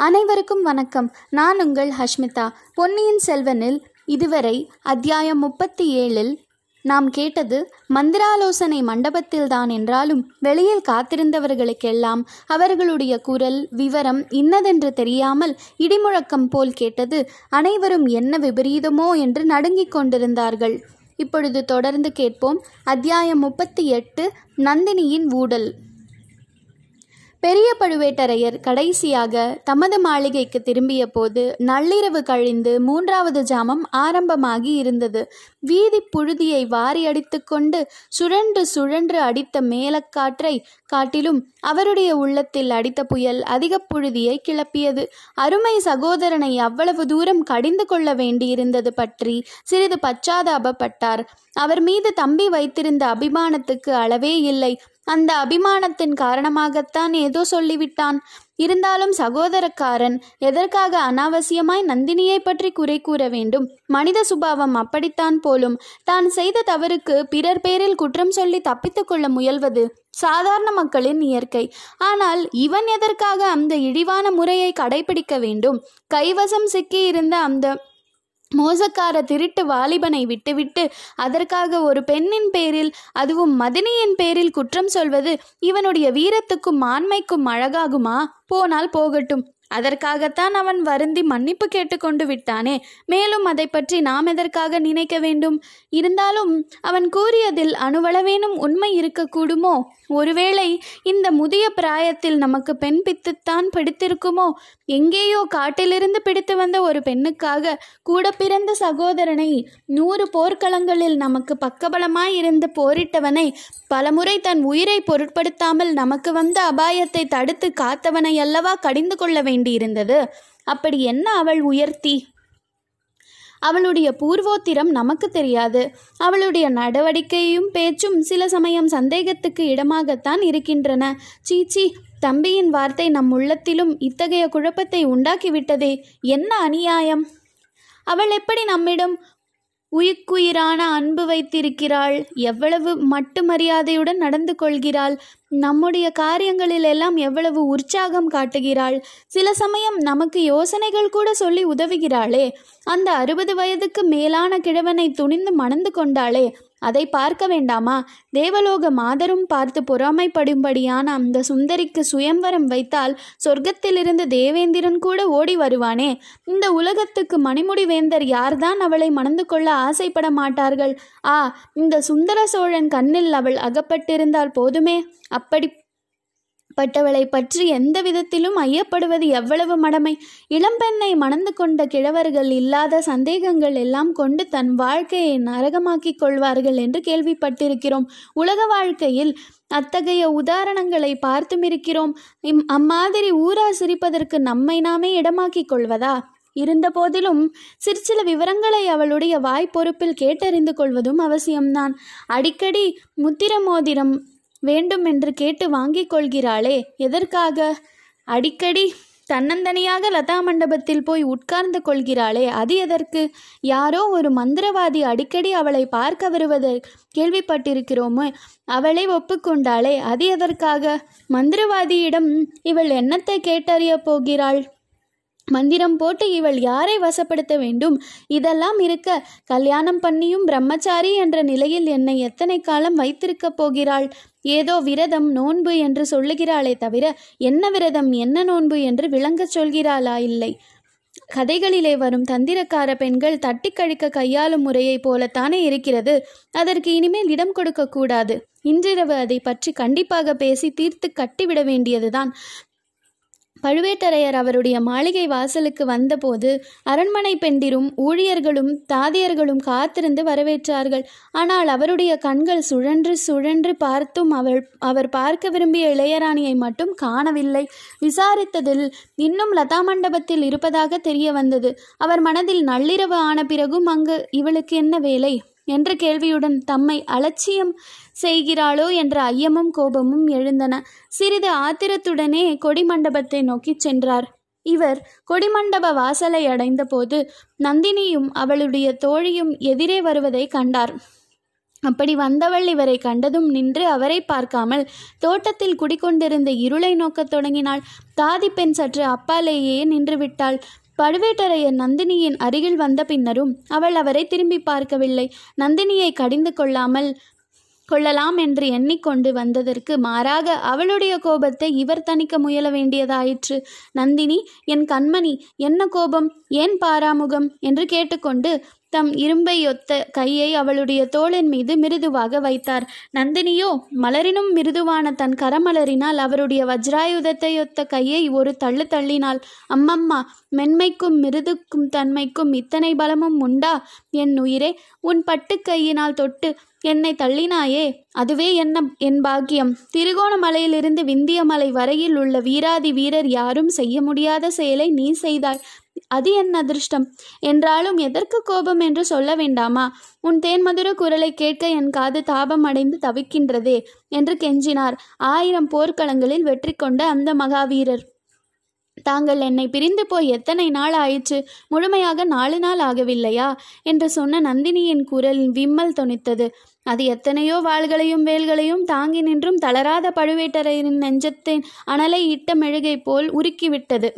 அனைவருக்கும் வணக்கம். நான் உங்கள் ஹஷ்மிதா. பொன்னியின் செல்வனில் இதுவரை அத்தியாயம் முப்பத்தி ஏழில் நாம் கேட்டது மந்திராலோசனை மண்டபத்தில்தான் என்றாலும் வெளியில் காத்திருந்தவர்களுக்கெல்லாம் அவர்களுடைய குரல் விவரம் இன்னதென்று தெரியாமல் இடிமுழக்கம் போல் கேட்டது அனைவரும் என்ன விபரீதமோ என்று நடுங்கிக் கொண்டிருந்தார்கள். இப்பொழுது தொடர்ந்து கேட்போம். அத்தியாயம் முப்பத்தி எட்டு நந்தினியின் ஊடல். பெரிய பழுவேட்டரையர் கடைசியாக தமது மாளிகைக்கு திரும்பிய போது நள்ளிரவு கழிந்து மூன்றாவது ஜாமம் ஆரம்பமாகி இருந்தது. வீதி புழுதியை வாரி அடித்து கொண்டு சுழன்று சுழன்று அடித்த மேலக்காற்றை காட்டிலும் அவருடைய உள்ளத்தில் அடித்த புயல் அதிக புழுதியை கிளப்பியது. அருமை சகோதரனை அவ்வளவு தூரம் கடிந்து கொள்ள வேண்டியிருந்தது பற்றி சிறிது பச்சாதாபப்பட்டார். அவர் மீது தம்பி வைத்திருந்த அபிமானத்துக்கு அளவே இல்லை. அந்த அபிமானத்தின் காரணமாகத்தான் ஏதோ சொல்லிவிட்டான். இருந்தாலும் சகோதரக்காரன் எதற்காக அனாவசியமாய் நந்தினியை பற்றி குறை கூற வேண்டும்? மனித சுபாவம் அப்படித்தான் போலும். தான் செய்த தவறுக்கு பிறர் பேரில் குற்றம் சொல்லி தப்பித்துக் கொள்ள முயல்வது சாதாரண மக்களின் இயற்கை. ஆனால் இவன் எதற்காக அந்த இழிவான முறையை கடைபிடிக்க வேண்டும்? கைவசம் சிக்கியிருந்த அந்த மோசக்கார திருட்டு வாலிபனை விட்டுவிட்டு அதற்காக ஒரு பெண்ணின் பேரில் அதுவும் மதினியின் பேரில் குற்றம் சொல்வது இவனுடைய வீரத்துக்கும் ஆண்மைக்கும் அழகாகுமா? போனால் போகட்டும். அதற்காகத்தான் அவன் வருந்தி மன்னிப்பு கேட்டுக்கொண்டு விட்டானே. மேலும் அதை பற்றி நாம் எதற்காக நினைக்க வேண்டும்? இருந்தாலும் அவன் கூறியதில் அணுவளவேனும் உண்மை இருக்கக்கூடுமோ? ஒருவேளை இந்த முதிய பிராயத்தில் நமக்கு பெண் பித்துத்தான் பிடித்திருக்குமோ? எங்கேயோ காட்டிலிருந்து பிடித்து வந்த ஒரு பெண்ணுக்காக கூட பிறந்த சகோதரனை நூறு போர்க்களங்களில் நமக்கு பக்கபலமாய் இருந்து போரிட்டவனை பலமுறை தன் உயிரை பொருட்படுத்தாமல் நமக்கு வந்த அபாயத்தை தடுத்து காத்தவனை அல்லவா கடிந்து கொள்ள வேண்டும்? வேண்டியிருந்தது. அப்படி என்ன அவள் உயர்த்தி? அவளுடைய பூர்வோத்திரம் நமக்கு தெரியாது. அவளுடைய நடவடிக்கையும் பேச்சும் சில சமயம் சந்தேகத்துக்கு இடமாகத்தான் இருக்கின்றன. சீச்சி தம்பியின் வார்த்தை நம் உள்ளத்திலும் இத்தகைய குழப்பத்தை உண்டாக்கிவிட்டதே. என்ன அநியாயம்? அவள் எப்படி நம்மிடம் உயிர்க்குயிரான அன்பு வைத்திருக்கிறாள். எவ்வளவு மட்டு மரியாதையுடன் நடந்து கொள்கிறாள். நம்முடைய காரியங்களில் எல்லாம் எவ்வளவு உற்சாகம் காட்டுகிறாள். சில சமயம் நமக்கு யோசனைகள் கூட சொல்லி உதவுகிறாளே. அந்த அறுபது வயதுக்கு மேலான கிழவனை துணிந்து மணந்து கொண்டாளே. அதை பார்க்க வேண்டாமா? தேவலோக மாதரும் பார்த்து பொறாமைப்படும்படியான அந்த சுந்தரிக்கு சுயம்வரம் வைத்தால் சொர்க்கத்திலிருந்து தேவேந்திரன் கூட ஓடி வருவானே? இந்த உலகத்துக்கு மணிமுடிவேந்தர் யார்தான் அவளை மணந்து கொள்ள ஆசைப்பட மாட்டார்கள்? ஆ இந்த சுந்தர சோழன் கண்ணில் அவள் அகப்பட்டிருந்தால் போதுமே. அப்படி அப்படிப்பட்டவளை பற்றி எந்த விதத்திலும் ஐயப்படுவது எவ்வளவு மடமை? இளம்பெண்ணை மணந்து கொண்ட கிழவர்கள் இல்லாத சந்தேகங்கள் எல்லாம் கொண்டு தன் வாழ்க்கையை நரகமாக்கிக் கொள்வார்கள் என்று கேள்விப்பட்டிருக்கிறோம். உலக வாழ்க்கையில் அத்தகைய உதாரணங்களை பார்த்தும் இருக்கிறோம் இம் அம்மாதிரி ஊரா சிரிப்பதற்கு நம்மை நாமே இடமாக்கிக் கொள்வதா? இருந்தபோதிலும் சிற்சில விவரங்களை அவளுடைய வாய் பொறுப்பில் கேட்டறிந்து கொள்வதும் அவசியம்தான். அடிக்கடி முத்திர மோதிரம் வேண்டும் என்று கேட்டு வாங்கிக் கொள்கிறாளே எதற்காக? அடிக்கடி தன்னந்தனியாக லதா மண்டபத்தில் போய் உட்கார்ந்து கொள்கிறாளே அது எதற்கு? யாரோ ஒரு மந்திரவாதி அடிக்கடி அவளை பார்க்க வருவதை கேள்விப்பட்டிருக்கிறோமோ அவளை ஒப்புக்கொண்டாளே அது எதற்காக? மந்திரவாதியிடம் இவள் என்னத்தை கேட்டறியப் போகிறாள்? மந்திரம் போட்டு இவள் யாரை வசப்படுத்த வேண்டும்? இதெல்லாம் இருக்க கல்யாணம் பண்ணியும் பிரம்மச்சாரி என்ற நிலையில் என்னை எத்தனை காலம் வைத்திருக்கப் போகிறாள்? ஏதோ விரதம் நோன்பு என்று சொல்லுகிறாளே தவிர என்ன விரதம் என்ன நோன்பு என்று விளங்கச் சொல்கிறாளா இல்லை? கதைகளிலே வரும் தந்திரக்கார பெண்கள் தட்டி கழிக்க கையாளும் முறையைப் போலத்தானே இருக்கிறது. அதற்கு இனிமேல் இடம் கொடுக்கக்கூடாது இன்றிரவு அதை பற்றி கண்டிப்பாக பேசி தீர்த்து கட்டிவிட வேண்டியதுதான். பழுவேட்டரையர் அவருடைய மாளிகை வாசலுக்கு வந்தபோது அரண்மனை பெண்டிரும் ஊழியர்களும் தாதியர்களும் காத்திருந்து வரவேற்றார்கள். ஆனால் அவருடைய கண்கள் சுழன்று சுழன்று பார்த்தும் அவள் அவர் பார்க்க விரும்பிய இளையராணியை மட்டும் காணவில்லை. விசாரித்ததில் இன்னும் லதா மண்டபத்தில் இருப்பதாக தெரிய வந்தது. அவர் மனதில் நள்ளிரவு ஆன பிறகும் அங்கு இவளுக்கு என்ன வேலை? என்ற கேள்வியுடன் தம்மை அலட்சியம் செய்கிறாளோ என்ற ஐயமும் கோபமும் எழுந்தன. சிறிது ஆத்திரத்துடனே கொடிமண்டபத்தை நோக்கிச் சென்றார். இவர் கொடிமண்டப வாசலை அடைந்தபோது நந்தினியும் அவளுடைய தோழியும் எதிரே வருவதை கண்டார். அப்படி வந்தவள் இவரை கண்டதும் நின்று அவரை பார்க்காமல் தோட்டத்தில் குடிக்கொண்டிருந்த இருளை நோக்கத் தொடங்கினாள். தாதி பெண் சற்று அப்பாலேயே நின்று விட்டாள். பழுவேட்டரையர் நந்தினியின் அருகில் வந்த பின்னரும் அவள் அவரை திரும்பி பார்க்கவில்லை. நந்தினியை கடிந்து கொள்ளாமல் கொள்ளலாம் என்று எண்ணிக்கொண்டு வந்ததற்கு மாறாக அவளுடைய கோபத்தை இவர் தணிக்க முயல வேண்டியதாயிற்று. நந்தினி என் கண்மணி என்ன கோபம்? ஏன் பாராமுகம்? என்று கேட்டுக்கொண்டு தம் இரும்பையொத்த கையை அவளுடைய தோளின் மீது மிருதுவாக வைத்தார். நந்தினியோ மலரினும் மிருதுவான தன் கரமலரினால் அவருடைய வஜ்ராயுதத்தையொத்த கையை ஒரு தள்ளு தள்ளினாள். அம்மம்மா மென்மைக்கும் மிருதுக்கும் தன்மைக்கும் இத்தனை பலமும் உண்டா? என் உயிரே உன் பட்டுக்கையினால் தொட்டு என்னை தள்ளினாயே அதுவே என்ன என் பாக்கியம்? திருகோணமலையிலிருந்து விந்தியமலை வரையில் உள்ள வீராதி வீரர் யாரும் செய்ய முடியாத செயலை நீ செய்தாய். அது என் அதிர்ஷ்டம். என்றாலும் எதற்கு கோபம் என்று சொல்ல வேண்டாமா? உன் தேன்மதுர குரலை கேட்க என் காது தாபம் அடைந்து தவிக்கின்றதே என்று கெஞ்சினார். ஆயிரம் போர்க்களங்களில் வெற்றி கொண்ட அந்த மகாவீரர். தாங்கள் என்னை பிரிந்து போய் எத்தனை நாள் ஆயிற்று? முழுமையாக நாலு நாள் ஆகவில்லையா? என்று சொன்ன நந்தினியின் குரலின் விம்மல் தொனித்தது. அது எத்தனையோ வாள்களையும் வேல்களையும் தாங்கி நின்றும் தளராத பழுவேட்டரையரின் நெஞ்சத்தின் அனலை இட்ட மெழுகை போல் உருக்கிவிட்டது.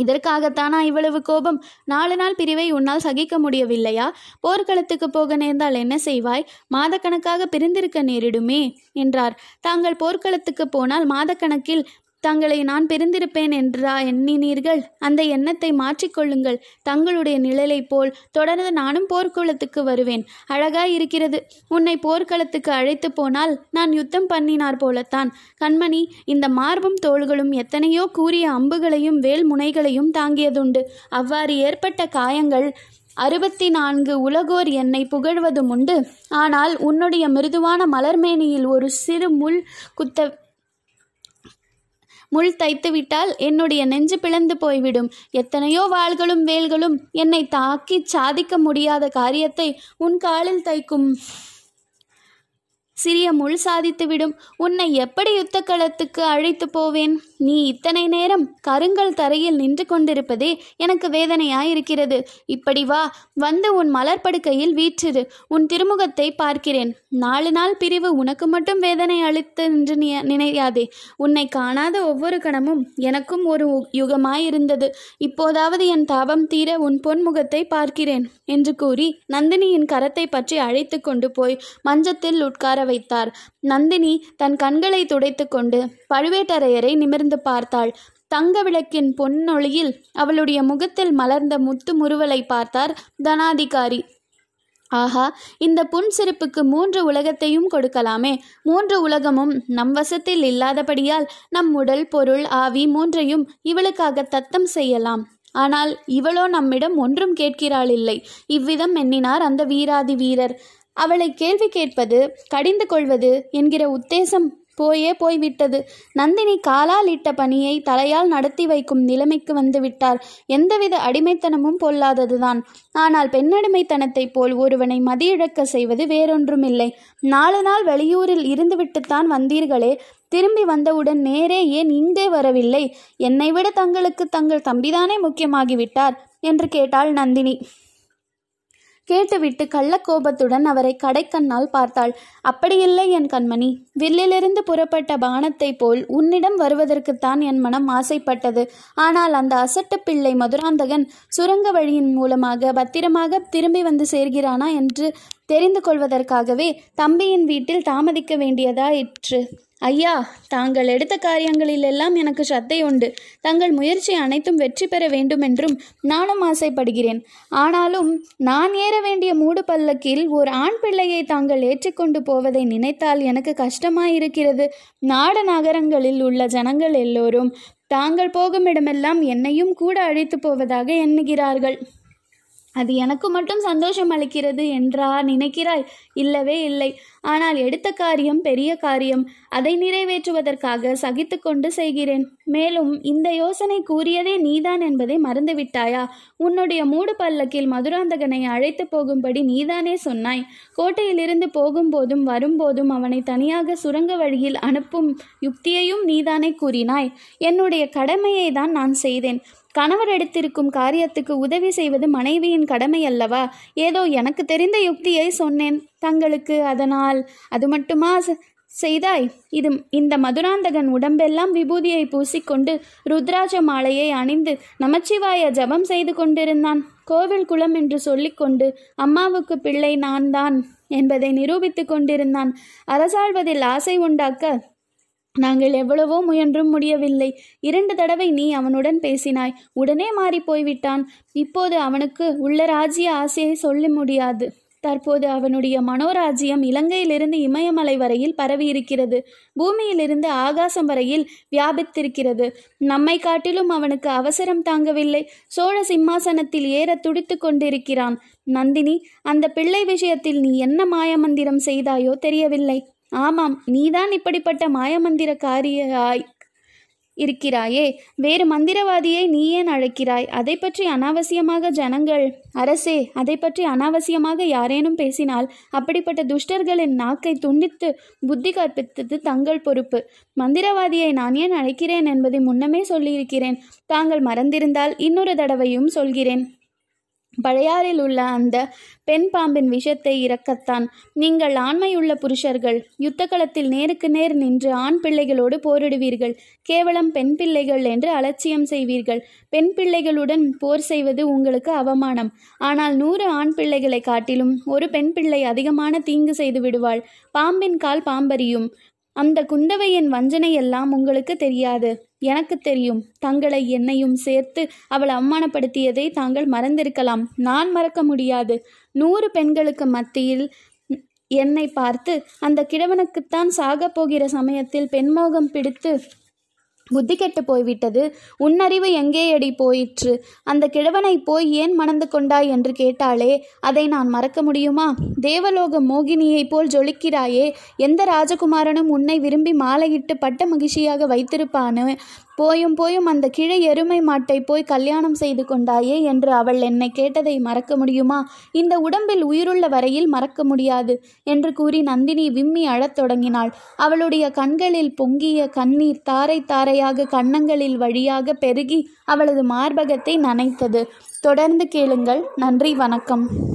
இதற்காகத்தானா இவ்வளவு கோபம்? நாலு நாள் பிரிவை உன்னால் சகிக்க முடியவில்லையா? போர்க்களத்துக்கு போக நேர்ந்தால் என்ன செய்வாய்? மாதக்கணக்காக பிரிந்திருக்க நேரிடுமே என்றார். தாங்கள் போர்க்களத்துக்கு போனால் மாதக்கணக்கில் தங்களை நான் பிரிந்திருப்பேன் என்றா எண்ணினீர்கள்? அந்த எண்ணத்தை மாற்றிக்கொள்ளுங்கள் தங்களுடைய நிழலை போல் தொடர்ந்து நானும் போர்க்குளத்துக்கு வருவேன். அழகாய் இருக்கிறது உன்னை போர்க்களத்துக்கு அழைத்து போனால் நான் யுத்தம் பண்ணினார் போலத்தான். கண்மணி இந்த மார்பும் தோள்களும் எத்தனையோ கூறிய அம்புகளையும் வேல் முனைகளையும் தாங்கியதுண்டு. அவ்வாறு ஏற்பட்ட காயங்கள் அறுபத்தி நான்கு உலகோர் என்னை புகழ்வதும் உண்டு ஆனால் உன்னுடைய மிருதுவான மலர்மேனியில் ஒரு சிறு முள் குத்த முள் தைத்துவிட்டால் என்னுடைய நெஞ்சு பிளந்து போய்விடும். எத்தனையோ வாள்களும் வேல்களும் என்னை தாக்கி சாதிக்க முடியாத காரியத்தை உன் காலில் தைக்கும். சிறிய முள் சாதித்துவிடும். உன்னை எப்படி யுத்த களத்துக்கு அழைத்து போவேன்? நீ இத்தனை நேரம் கருங்கல் தரையில் நின்று கொண்டிருப்பதே எனக்கு வேதனையாயிருக்கிறது. இப்படி வா வந்து உன் மலர்படுக்கையில் வீற்றிரு. உன் திருமுகத்தை பார்க்கிறேன். நாலு நாள் பிரிவு உனக்கு மட்டும் வேதனை அளித்து என்று நினையாதே. உன்னை காணாத ஒவ்வொரு கணமும் எனக்கும் ஒரு யுகமாயிருந்தது. இப்போதாவது என் தாபம் தீர உன் பொன்முகத்தை பார்க்கிறேன் என்று கூறி நந்தினியின் கரத்தை பற்றி அழைத்து கொண்டு போய் மஞ்சத்தில் உட்கார வைத்தார். நந்தினி தன் கண்களை துடைத்து கொண்டு பழுவேட்டரையரை நிமிர்ந்து பார்த்தாள். தங்க விளக்கின் பொன்னொளியில் அவளுடைய முகத்தில் மலர்ந்த முத்து முறுவலை பார்த்தார் தனாதிகாரி. ஆஹா இந்த புன்சிரிப்புக்கு மூன்று உலகத்தையும் கொடுக்கலாமே. மூன்று உலகமும் நம் வசத்தில் இல்லாதபடியால் நம் உடல் பொருள் ஆவி மூன்றையும் இவளுக்காக தத்தம் செய்யலாம். ஆனால் இவளோ நம்மிடம் ஒன்றும் கேட்கிறாள் இல்லை இவ்விதம் எண்ணினார் அந்த வீராதி வீரர். அவளை கேள்வி கேட்பது கடிந்து கொள்வது என்கிற உத்தேசம் போயே போய்விட்டது. நந்தினி காலால் இட்ட பணியை தலையால் நடத்தி வைக்கும் நிலைமைக்கு வந்துவிட்டார் எந்தவித அடிமைத்தனமும் பொல்லாததுதான். ஆனால் பெண்ணடிமைத்தனத்தைப் போல் ஒருவனை மதியிழக்க செய்வது வேறொன்றுமில்லை. நாலு நாள் வெளியூரில் இருந்துவிட்டுத்தான் வந்தீர்களே. திரும்பி வந்தவுடன் நேரே ஏன் இங்கே வரவில்லை? என்னை விட தங்களுக்கு தங்கள் தம்பிதானே முக்கியமாகிவிட்டார்? என்று கேட்டாள் நந்தினி. கேட்டுவிட்டு கள்ளக்கோபத்துடன் அவரை கடைக்கண்ணால் பார்த்தாள். அப்படியில்லை என் கண்மணி. வில்லிலிருந்து புறப்பட்ட பானத்தைப் போல் உன்னிடம் வருவதற்குத்தான் என் மனம் ஆசைப்பட்டது. ஆனால் அந்த அசட்டு பிள்ளை மதுராந்தகன் சுரங்க வழியின் மூலமாக பத்திரமாக திரும்பி வந்து சேர்கிறானா என்று தெரிந்து கொள்வதற்காகவே தம்பியின் வீட்டில் தாமதிக்க வேண்டியதாயிற்று. ஐயா தாங்கள் எடுத்த காரியங்களிலெல்லாம் எனக்கு சத்தை உண்டு. தங்கள் முயற்சி அனைத்தும் வெற்றி பெற வேண்டுமென்றும் நானும் ஆசைப்படுகிறேன். ஆனாலும் நான் ஏற வேண்டிய மூடு பல்லக்கில் ஒரு ஆண் பிள்ளையை தாங்கள் ஏற்றிக்கொண்டு போவதை நினைத்தால் எனக்கு கஷ்டமாயிருக்கிறது. நாட நகரங்களில் உள்ள ஜனங்கள் எல்லோரும் தாங்கள் போகும் இடமெல்லாம் என்னையும் கூட அழைத்து போவதாக எண்ணுகிறார்கள். அது எனக்கு மட்டும் சந்தோஷம் அளிக்கிறது என்றா நினைக்கிறாய்? இல்லவே இல்லை. ஆனால் எடுத்த காரியம் பெரிய காரியம். அதை நிறைவேற்றுவதற்காக சகித்து கொண்டு செய்கிறேன். மேலும் இந்த யோசனை கூறியதே நீதான் என்பதை மறந்துவிட்டாயா உன்னுடைய மூடு பல்லக்கில் மதுராந்தகனை அழைத்து போகும்படி நீதானே சொன்னாய். கோட்டையிலிருந்து போகும்போதும் வரும்போதும் அவனை தனியாக சுரங்க வழியில் அனுப்பும் யுக்தியையும் நீதானே கூறினாய். என்னுடைய கடமையை தான் நான் செய்தேன். கணவர் எடுத்திருக்கும் காரியத்துக்கு உதவி செய்வது மனைவியின் கடமை அல்லவா? ஏதோ எனக்கு தெரிந்த யுக்தியை சொன்னேன். தங்களுக்கு அதனால் அது மட்டுமா? செய்தாய். இது இந்த மதுராந்தகன் உடம்பெல்லாம் விபூதியை பூசிக்கொண்டு ருத்ராஜ மாலையை அணிந்து நமச்சிவாய ஜபம் செய்து கொண்டிருந்தான். கோவில் குளம் என்று சொல்லிக்கொண்டு அம்மாவுக்கு பிள்ளை நான் தான் என்பதை நிரூபித்து கொண்டிருந்தான். அரசாழ்வதில் ஆசை உண்டாக்க நாங்கள் எவ்வளவோ முயன்றும் முடியவில்லை. இரண்டு தடவை நீ அவனுடன் பேசினாய். உடனே மாறி போய்விட்டான். இப்போது அவனுக்கு உள்ள ராஜ்ய ஆசையை சொல்ல முடியாது. தற்போது அவனுடைய மனோராஜ்யம் இலங்கையிலிருந்து இமயமலை வரையில் பரவியிருக்கிறது. பூமியிலிருந்து ஆகாசம் வரையில் வியாபித்திருக்கிறது. நம்மை காட்டிலும் அவனுக்கு அவசரம் தாங்கவில்லை. சோழ சிம்மாசனத்தில் ஏற துடித்து கொண்டிருக்கிறான். நந்தினி அந்த பிள்ளை விஷயத்தில் நீ என்ன மாயமந்திரம் செய்தாயோ தெரியவில்லை. ஆமாம் நீதான் இப்படிப்பட்ட மாயமந்திரக்காரியாய் இருக்கிறாயே. வேறு மந்திரவாதியை நீ ஏன் அழைக்கிறாய்? அதை பற்றி அனாவசியமாக ஜனங்கள் அரசே அதை பற்றி அனாவசியமாக யாரேனும் பேசினால் அப்படிப்பட்ட துஷ்டர்களின் நாக்கை துண்டித்து புத்தி கற்பித்தது தங்கள் பொறுப்பு. மந்திரவாதியை நான் ஏன் அழைக்கிறேன் என்பதை முன்னமே சொல்லியிருக்கிறேன். தாங்கள் மறந்திருந்தால் இன்னொரு தடவையும் சொல்கிறேன். பழையாறில் உள்ள அந்த பெண் பாம்பின் விஷத்தை இறக்கத்தான். நீங்கள் ஆண்மையுள்ள புருஷர்கள் யுத்த களத்தில் நேருக்கு நேர் நின்று ஆண் பிள்ளைகளோடு போரிடுவீர்கள். கேவலம் பெண் பிள்ளைகள் என்று அலட்சியம் செய்வீர்கள். பெண் பிள்ளைகளுடன் போர் செய்வது உங்களுக்கு அவமானம். ஆனால் நூறு ஆண் பிள்ளைகளை காட்டிலும் ஒரு பெண் பிள்ளை அதிகமான தீங்கு செய்து விடுவாள். பாம்பின் கால் பாம்பறியும். அந்த குந்தவையின் வஞ்சனையெல்லாம் உங்களுக்கு தெரியாது. எனக்கு தெரியும் தங்களை என்னையும் சேர்த்து அவள் அவமானப்படுத்தியதை தாங்கள் மறந்திருக்கலாம். நான் மறக்க முடியாது. நூறு பெண்களுக்கு மத்தியில் என்னை பார்த்து அந்த கிழவனுக்குத்தான் சாகப் போகிற சமயத்தில் பெண்மோகம் பிடித்து புத்தி கெட்டு போய்விட்டது. உன்னறிவு எங்கேயடி போயிற்று? அந்த கிழவனை போய் ஏன் மணந்து கொண்டாய் என்று கேட்டாளே அதை நான் மறக்க முடியுமா? தேவலோக மோகினியைப் போல் ஜொலிக்கிறாயே எந்த ராஜகுமாரனும் உன்னை விரும்பி மாலையிட்டு பட்ட மகிழ்ச்சியாக வைத்திருப்பானு? போயும் போயும் அந்த கிழை எருமை மாட்டை போய் கல்யாணம் செய்து கொண்டாயே என்று அவள் என்னை கேட்டதை மறக்க முடியுமா? இந்த உடம்பில் உயிருள்ள வரையில் மறக்க முடியாது என்று கூறி நந்தினி விம்மி அழத் தொடங்கினாள். அவளுடைய கண்களில் பொங்கிய கண்ணீர் தாரை தாரையாக கன்னங்களில் வழியாக பெருகி அவளது மார்பகத்தை நனைத்தது. தொடர்ந்து கேளுங்கள். நன்றி. வணக்கம்.